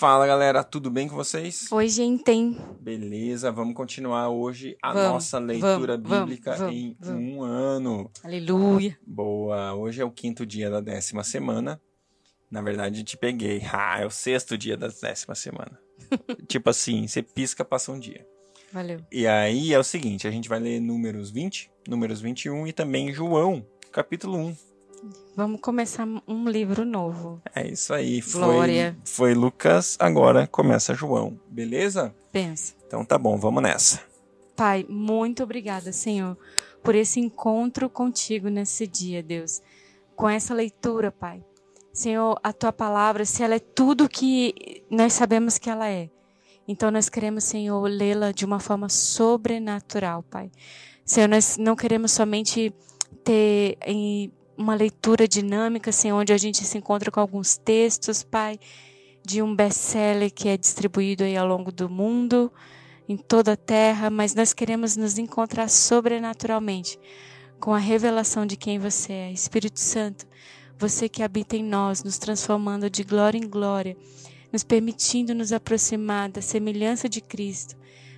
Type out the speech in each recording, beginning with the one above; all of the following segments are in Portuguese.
Fala galera, tudo bem com vocês? Oi, gente. Beleza, vamos continuar hoje a Vamos, nossa leitura vamos, bíblica vamos, em um ano. Aleluia. Boa, hoje é o quinto dia da décima semana. Na verdade, te peguei. Ah, é o sexto dia da décima semana. tipo assim, você pisca, passa um dia. Valeu. E aí é o seguinte, a gente vai ler números 20, números 21 e também João, capítulo 1. Vamos começar um livro novo. É isso aí, foi, Glória. foi Lucas, agora começa João, beleza? Pensa. Então tá bom, vamos nessa. Pai, muito obrigada, Senhor, por esse encontro contigo nesse dia, Deus. Com essa leitura, Pai. Senhor, a tua palavra, se ela é tudo que nós sabemos que ela é. Então nós queremos, Senhor, lê-la de uma forma sobrenatural, Pai. Senhor, nós não queremos somente ter em uma leitura dinâmica, assim, onde a gente se encontra com alguns textos, Pai, de um best-seller que é distribuído aí ao longo do mundo, em toda a terra, mas nós queremos nos encontrar sobrenaturalmente com a revelação de quem você é, Espírito Santo, você que habita em nós, nos transformando de glória em glória, nos permitindo nos aproximar da semelhança de Cristo.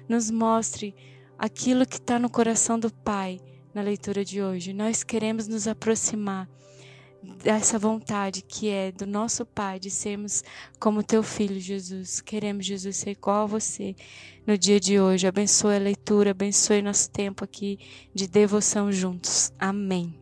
Nos mostre aquilo que está no coração do Pai na leitura de hoje. Nós queremos nos aproximar dessa vontade que é do nosso Pai de sermos como teu filho Jesus. Queremos, Jesus, ser igual a você no dia de hoje. Abençoe a leitura, abençoe nosso tempo aqui de devoção juntos. Amém.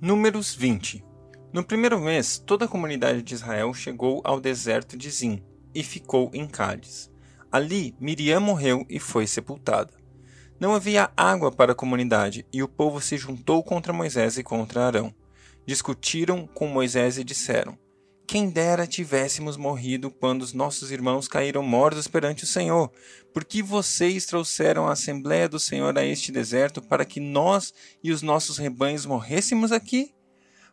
Números 20. No primeiro mês, toda a comunidade de Israel chegou ao deserto de Zim e ficou em Cádiz. Ali, Miriam morreu e foi sepultada. Não havia água para a comunidade, e o povo se juntou contra Moisés e contra Arão. Discutiram com Moisés e disseram: Quem dera tivéssemos morrido quando os nossos irmãos caíram mortos perante o Senhor. Por que vocês trouxeram a Assembleia do Senhor a este deserto para que nós e os nossos rebanhos morrêssemos aqui?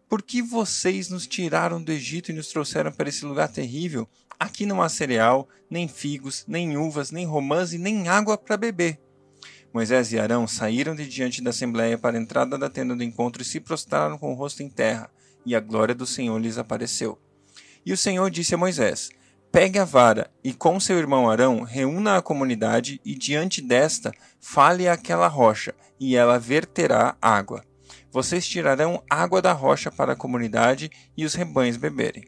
Por que vocês nos tiraram do Egito e nos trouxeram para esse lugar terrível? Aqui não há cereal, nem figos, nem uvas, nem romãs e nem água para beber. Moisés e Arão saíram de diante da assembleia para a entrada da tenda do encontro e se prostraram com o rosto em terra, e a glória do Senhor lhes apareceu. E o Senhor disse a Moisés: Pegue a vara e com seu irmão Arão reúna a comunidade e diante desta fale àquela rocha, e ela verterá água. Vocês tirarão água da rocha para a comunidade e os rebanhos beberem.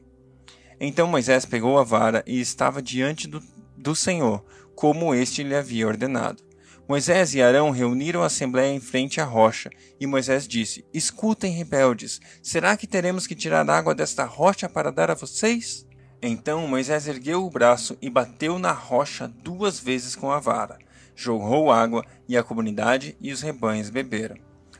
Então Moisés pegou a vara e estava diante do, do Senhor, como este lhe havia ordenado. Moisés e Arão reuniram a assembléia em frente à rocha, e Moisés disse: Escutem, rebeldes, será que teremos que tirar água desta rocha para dar a vocês? Então Moisés ergueu o braço e bateu na rocha duas vezes com a vara. Jorrou água, e a comunidade e os rebanhos beberam.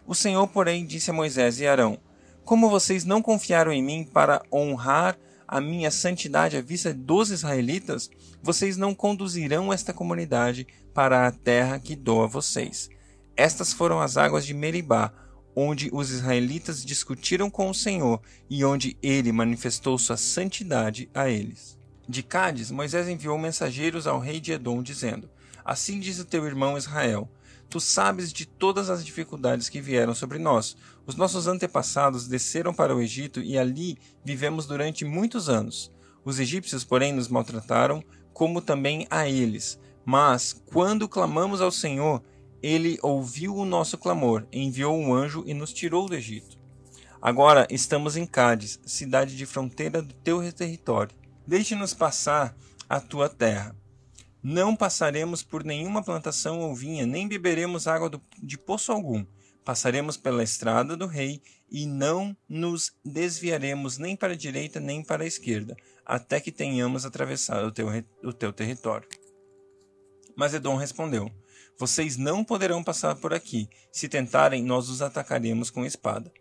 O Senhor, porém, disse a Moisés e Arão: Como vocês não confiaram em mim para honrar a minha santidade à vista dos israelitas, vocês não conduzirão esta comunidade para a terra que dou a vocês. Estas foram as águas de Meribá, onde os israelitas discutiram com o Senhor e onde ele manifestou sua santidade a eles. De Cádiz, Moisés enviou mensageiros ao rei de Edom, dizendo: Assim diz o teu irmão Israel: Tu sabes de todas as dificuldades que vieram sobre nós. Os nossos antepassados desceram para o Egito e ali vivemos durante muitos anos. Os egípcios, porém, nos maltrataram, como também a eles. Mas, quando clamamos ao Senhor, ele ouviu o nosso clamor, enviou um anjo e nos tirou do Egito. Agora estamos em Cádiz, cidade de fronteira do teu território. Deixe-nos passar a tua terra. Não passaremos por nenhuma plantação ou vinha, nem beberemos água de poço algum. Passaremos pela estrada do rei e não nos desviaremos nem para a direita nem para a esquerda, até que tenhamos atravessado o teu, o teu território. Mas Edom respondeu: Vocês não poderão passar por aqui. Se tentarem, nós os atacaremos com espada.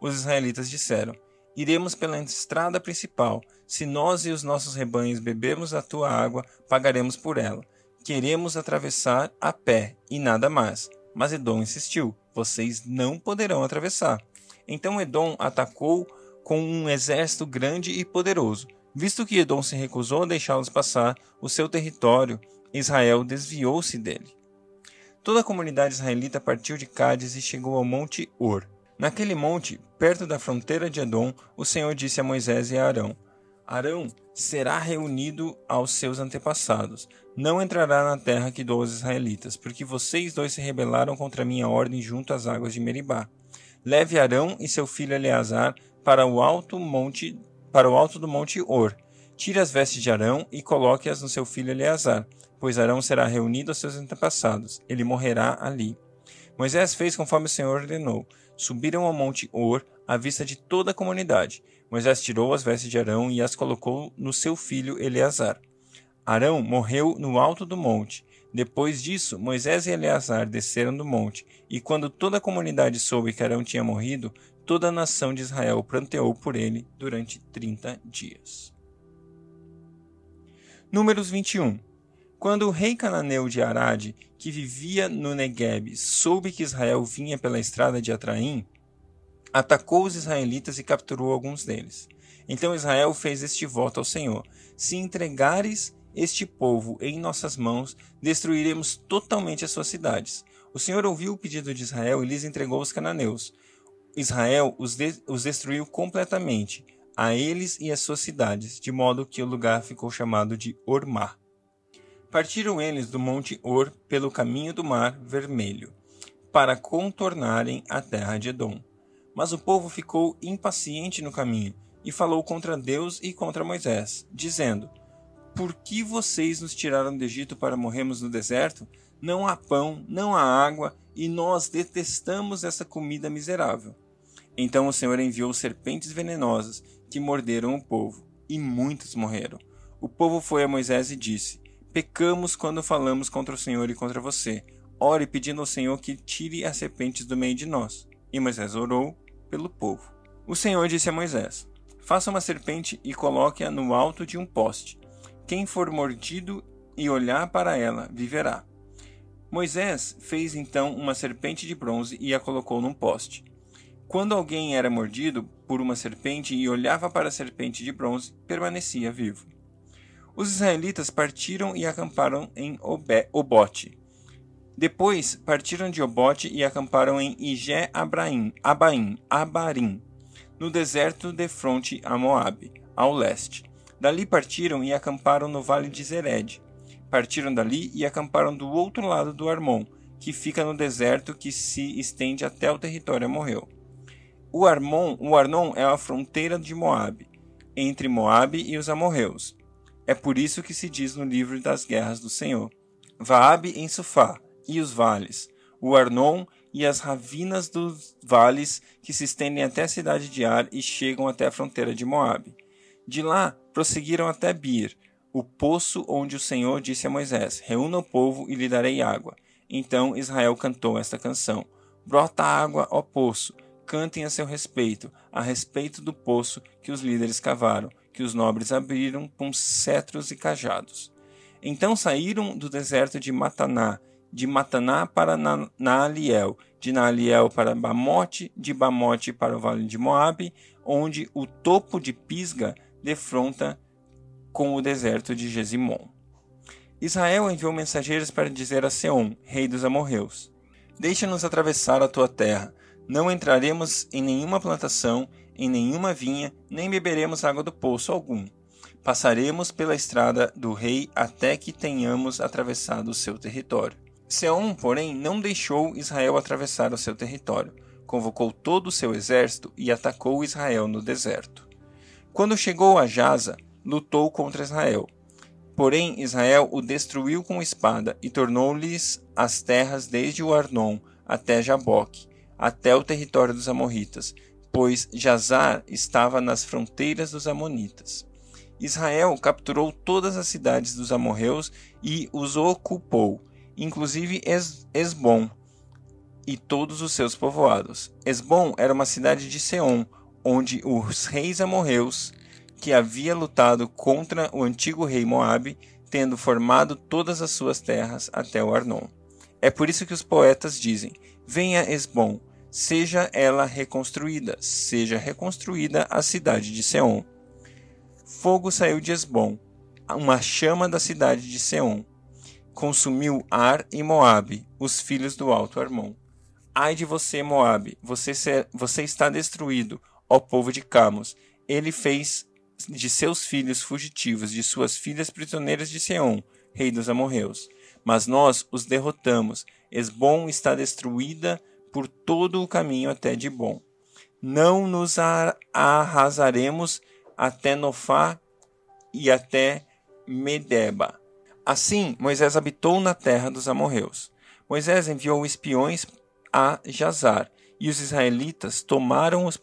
Os israelitas disseram: Iremos pela estrada principal. Se nós e os nossos rebanhos bebermos a tua água, pagaremos por ela. Queremos atravessar a pé e nada mais. Mas Edom insistiu: Vocês não poderão atravessar. Então Edom atacou com um exército grande e poderoso. Visto que Edom se recusou a deixá-los passar o seu território, Israel desviou-se dele. Toda a comunidade israelita partiu de Cádiz e chegou ao monte Or. Naquele monte, perto da fronteira de Edom, o Senhor disse a Moisés e a Arão: Arão será reunido aos seus antepassados. Não entrará na terra que dou aos israelitas, porque vocês dois se rebelaram contra a minha ordem junto às águas de Meribá. Leve Arão e seu filho Eleazar para o alto monte, para o alto do monte Or. Tire as vestes de Arão e coloque-as no seu filho Eleazar, pois Arão será reunido aos seus antepassados. Ele morrerá ali. Moisés fez conforme o Senhor ordenou. Subiram ao monte Or, à vista de toda a comunidade. Moisés tirou as vestes de Arão e as colocou no seu filho Eleazar. Arão morreu no alto do monte. Depois disso, Moisés e Eleazar desceram do monte, e quando toda a comunidade soube que Arão tinha morrido, toda a nação de Israel pranteou por ele durante trinta dias. Números 21 Quando o rei cananeu de Arade, que vivia no Negueb, soube que Israel vinha pela estrada de Atraim, atacou os israelitas e capturou alguns deles. Então Israel fez este voto ao Senhor: Se entregares este povo em nossas mãos, destruiremos totalmente as suas cidades. O Senhor ouviu o pedido de Israel e lhes entregou os cananeus. Israel os, de os destruiu completamente, a eles e as suas cidades, de modo que o lugar ficou chamado de Ormá. Partiram eles do monte Or pelo caminho do mar Vermelho, para contornarem a terra de Edom. Mas o povo ficou impaciente no caminho e falou contra Deus e contra Moisés, dizendo: Por que vocês nos tiraram do Egito para morrermos no deserto? Não há pão, não há água, e nós detestamos essa comida miserável. Então o Senhor enviou serpentes venenosas que morderam o povo, e muitos morreram. O povo foi a Moisés e disse: Pecamos quando falamos contra o Senhor e contra você. Ore pedindo ao Senhor que tire as serpentes do meio de nós. E Moisés orou pelo povo. O Senhor disse a Moisés: Faça uma serpente e coloque-a no alto de um poste. Quem for mordido e olhar para ela viverá. Moisés fez então uma serpente de bronze e a colocou num poste. Quando alguém era mordido por uma serpente e olhava para a serpente de bronze, permanecia vivo. Os israelitas partiram e acamparam em Obote, depois partiram de Obote e acamparam em Ijé Abraim, Abaim, Abarim, no deserto de fronte a Moabe, ao leste. Dali partiram e acamparam no vale de Zered. Partiram dali e acamparam do outro lado do Armon, que fica no deserto que se estende até o território amorreu. O Armon, o Arnon é a fronteira de Moabe, entre Moabe e os amorreus. É por isso que se diz no livro das guerras do Senhor: Vaabe em Sufá, e os vales, o Arnon e as ravinas dos vales que se estendem até a cidade de Ar e chegam até a fronteira de Moabe. De lá prosseguiram até Bir, o poço onde o Senhor disse a Moisés: Reúna o povo e lhe darei água. Então Israel cantou esta canção: Brota água, ó poço, cantem a seu respeito, a respeito do poço que os líderes cavaram, que os nobres abriram com cetros e cajados. Então saíram do deserto de Mataná de Mataná para Naaliel, de Naaliel para Bamote, de Bamote para o vale de Moabe, onde o topo de Pisga defronta com o deserto de Gesimon. Israel enviou mensageiros para dizer a Seom, rei dos amorreus: Deixa-nos atravessar a tua terra. Não entraremos em nenhuma plantação, em nenhuma vinha, nem beberemos água do poço algum. Passaremos pela estrada do rei até que tenhamos atravessado o seu território. Seom, porém, não deixou Israel atravessar o seu território. Convocou todo o seu exército e atacou Israel no deserto. Quando chegou a Jaza, lutou contra Israel. Porém, Israel o destruiu com espada e tornou-lhes as terras desde o Arnon até Jaboque, até o território dos Amorritas, pois Jazar estava nas fronteiras dos Amonitas. Israel capturou todas as cidades dos amorreus e os ocupou, inclusive es Esbom e todos os seus povoados. Esbom era uma cidade de Seom, onde os reis amorreus, que havia lutado contra o antigo rei Moabe, tendo formado todas as suas terras até o Arnon. É por isso que os poetas dizem: Venha Esbom, seja ela reconstruída, seja reconstruída a cidade de Seom. Fogo saiu de Esbom, uma chama da cidade de Seom consumiu Ar e Moabe, os filhos do Alto Armon. Ai de você, Moabe, você, você está destruído, ó povo de Camos. Ele fez de seus filhos fugitivos, de suas filhas prisioneiras de Seom, rei dos amorreus. Mas nós os derrotamos. Esbom está destruída por todo o caminho até de bom. Não nos arrasaremos até Nofá e até Medeba. Assim, Moisés habitou na terra dos amorreus. Moisés enviou espiões a Jazar, e os israelitas tomaram os,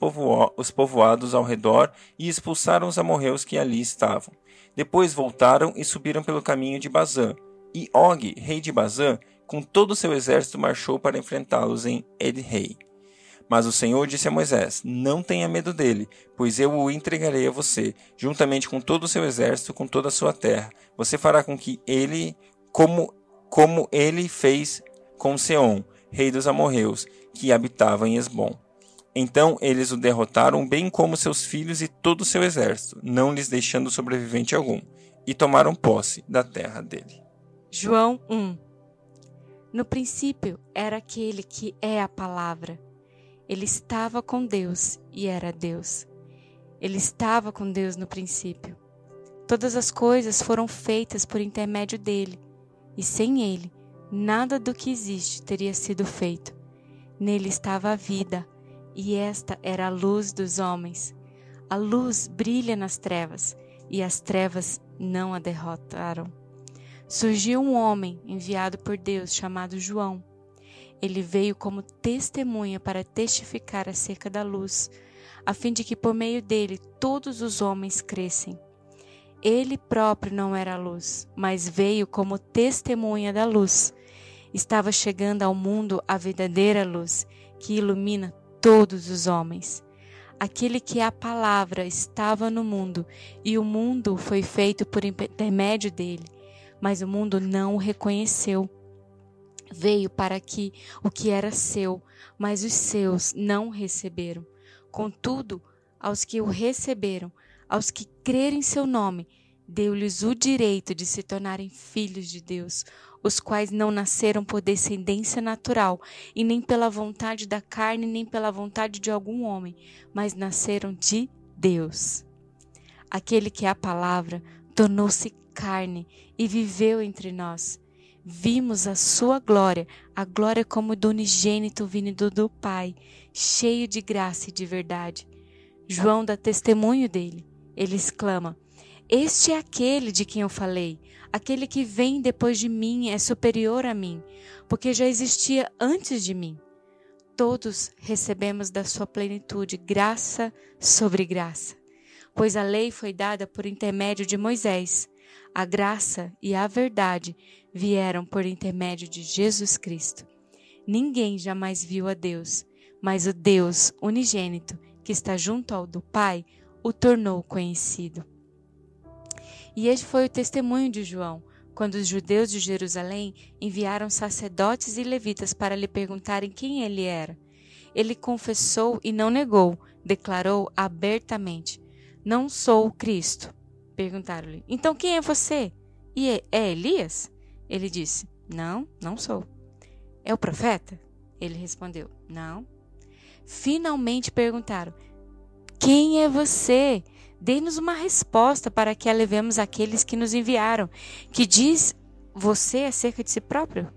os povoados ao redor e expulsaram os amorreus que ali estavam. Depois voltaram e subiram pelo caminho de Bazã. E Og, rei de Bazã, com todo o seu exército marchou para enfrentá-los em Edrei. Mas o Senhor disse a Moisés: Não tenha medo dele, pois eu o entregarei a você, juntamente com todo o seu exército, com toda a sua terra. Você fará com que ele, como, como ele fez com Seom, rei dos amorreus, que habitava em Esbom. Então eles o derrotaram, bem como seus filhos e todo o seu exército, não lhes deixando sobrevivente algum, e tomaram posse da terra dele. João 1 No princípio era aquele que é a palavra ele estava com Deus e era Deus. Ele estava com Deus no princípio. Todas as coisas foram feitas por intermédio dele, e sem ele, nada do que existe teria sido feito. Nele estava a vida, e esta era a luz dos homens. A luz brilha nas trevas, e as trevas não a derrotaram. Surgiu um homem enviado por Deus chamado João. Ele veio como testemunha para testificar acerca da luz, a fim de que por meio dele todos os homens crescem. Ele próprio não era a luz, mas veio como testemunha da luz. Estava chegando ao mundo a verdadeira luz, que ilumina todos os homens. Aquele que é a palavra estava no mundo, e o mundo foi feito por intermédio dele, mas o mundo não o reconheceu veio para que o que era seu, mas os seus não receberam. Contudo, aos que o receberam, aos que crerem em seu nome, deu-lhes o direito de se tornarem filhos de Deus, os quais não nasceram por descendência natural, e nem pela vontade da carne, nem pela vontade de algum homem, mas nasceram de Deus. Aquele que é a palavra tornou-se carne e viveu entre nós vimos a sua glória, a glória como do unigênito vindo do Pai, cheio de graça e de verdade. João dá testemunho dele. Ele exclama: Este é aquele de quem eu falei. Aquele que vem depois de mim é superior a mim, porque já existia antes de mim. Todos recebemos da sua plenitude graça sobre graça, pois a lei foi dada por intermédio de Moisés. A graça e a verdade vieram por intermédio de Jesus Cristo. Ninguém jamais viu a Deus, mas o Deus unigênito, que está junto ao do Pai, o tornou conhecido. E este foi o testemunho de João, quando os judeus de Jerusalém enviaram sacerdotes e levitas para lhe perguntarem quem ele era. Ele confessou e não negou, declarou abertamente: Não sou o Cristo. Perguntaram-lhe: Então quem é você? E é, é Elias? Ele disse: Não, não sou. É o profeta? Ele respondeu: Não. Finalmente perguntaram: Quem é você? Dê-nos uma resposta para que a levemos àqueles que nos enviaram. Que diz você acerca de si próprio?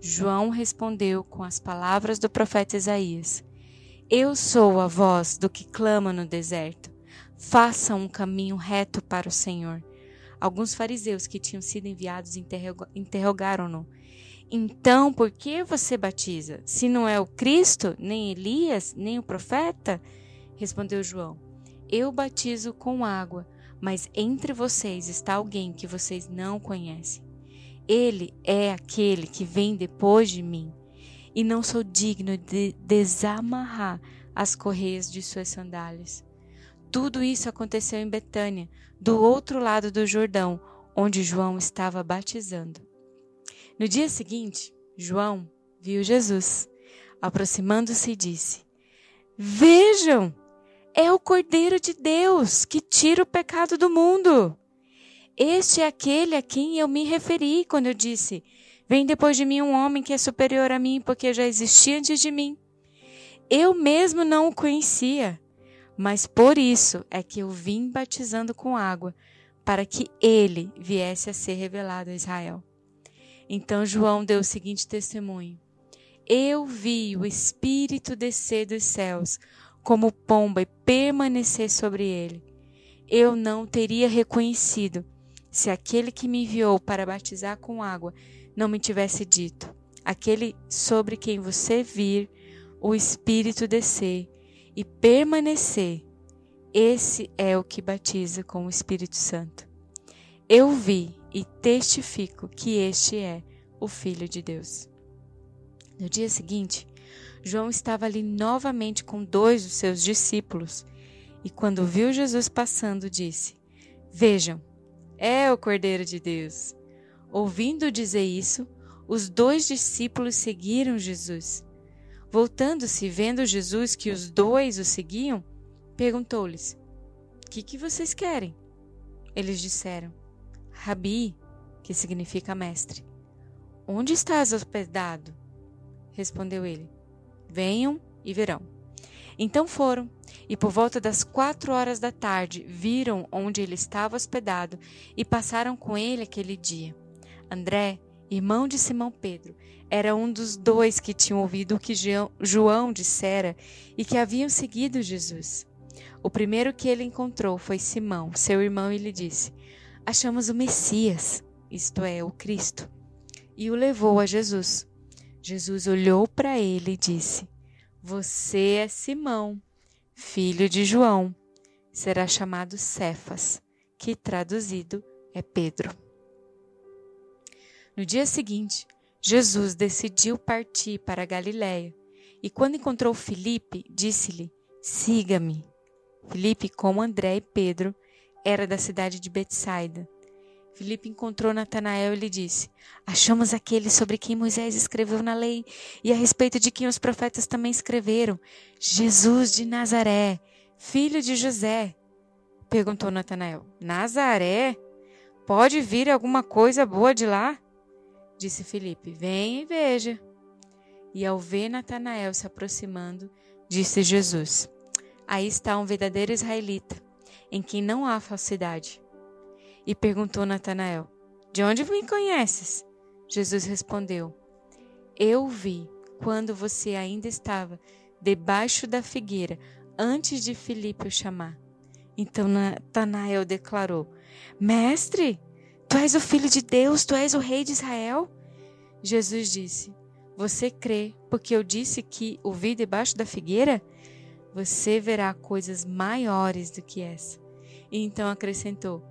João respondeu com as palavras do profeta Isaías: Eu sou a voz do que clama no deserto. Faça um caminho reto para o Senhor. Alguns fariseus que tinham sido enviados interrogaram-no. Então, por que você batiza? Se não é o Cristo, nem Elias, nem o profeta? Respondeu João: Eu batizo com água, mas entre vocês está alguém que vocês não conhecem. Ele é aquele que vem depois de mim, e não sou digno de desamarrar as correias de suas sandálias. Tudo isso aconteceu em Betânia, do outro lado do Jordão, onde João estava batizando. No dia seguinte, João viu Jesus. Aproximando-se, disse: Vejam, é o Cordeiro de Deus que tira o pecado do mundo. Este é aquele a quem eu me referi quando eu disse: Vem depois de mim um homem que é superior a mim, porque já existia antes de mim. Eu mesmo não o conhecia Mas por isso é que eu vim batizando com água, para que ele viesse a ser revelado a Israel. Então João deu o seguinte testemunho: Eu vi o Espírito descer dos céus como pomba e permanecer sobre ele. Eu não teria reconhecido se aquele que me enviou para batizar com água não me tivesse dito: Aquele sobre quem você vir o Espírito descer e permanecer, esse é o que batiza com o Espírito Santo. Eu vi e testifico que este é o Filho de Deus. No dia seguinte, João estava ali novamente com dois dos seus discípulos e, quando viu Jesus passando, disse: Vejam, é o Cordeiro de Deus. Ouvindo dizer isso, os dois discípulos seguiram Jesus. Voltando-se, vendo Jesus que os dois o seguiam, perguntou-lhes: O que, que vocês querem? Eles disseram: Rabi, que significa mestre. Onde estás hospedado? Respondeu ele: Venham e verão. Então foram, e por volta das quatro horas da tarde viram onde ele estava hospedado e passaram com ele aquele dia. André, irmão de Simão Pedro, era um dos dois que tinham ouvido o que João dissera e que haviam seguido Jesus. O primeiro que ele encontrou foi Simão, seu irmão, e lhe disse: Achamos o Messias, isto é, o Cristo, e o levou a Jesus. Jesus olhou para ele e disse: Você é Simão, filho de João. Será chamado Cefas, que traduzido é Pedro. No dia seguinte, Jesus decidiu partir para a Galiléia e quando encontrou Filipe, disse-lhe: Siga-me. Filipe, como André e Pedro, era da cidade de Betsaida. Filipe encontrou Natanael e lhe disse: Achamos aquele sobre quem Moisés escreveu na lei e a respeito de quem os profetas também escreveram, Jesus de Nazaré, filho de José. Perguntou Natanael: Nazaré? Pode vir alguma coisa boa de lá? Disse Filipe: Venha e veja. E ao ver Natanael se aproximando, disse Jesus: Aí está um verdadeiro israelita, em quem não há falsidade. E perguntou Natanael: De onde me conheces? Jesus respondeu: Eu vi quando você ainda estava debaixo da figueira, antes de Filipe o chamar. Então Natanael declarou: Mestre, Tu és o filho de Deus, tu és o rei de Israel? Jesus disse: Você crê porque eu disse que o vi debaixo da figueira? Você verá coisas maiores do que essa. E então acrescentou: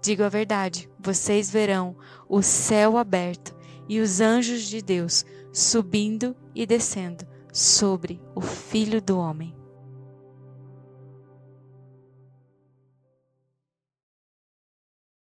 Digo a verdade, vocês verão o céu aberto e os anjos de Deus subindo e descendo sobre o Filho do Homem.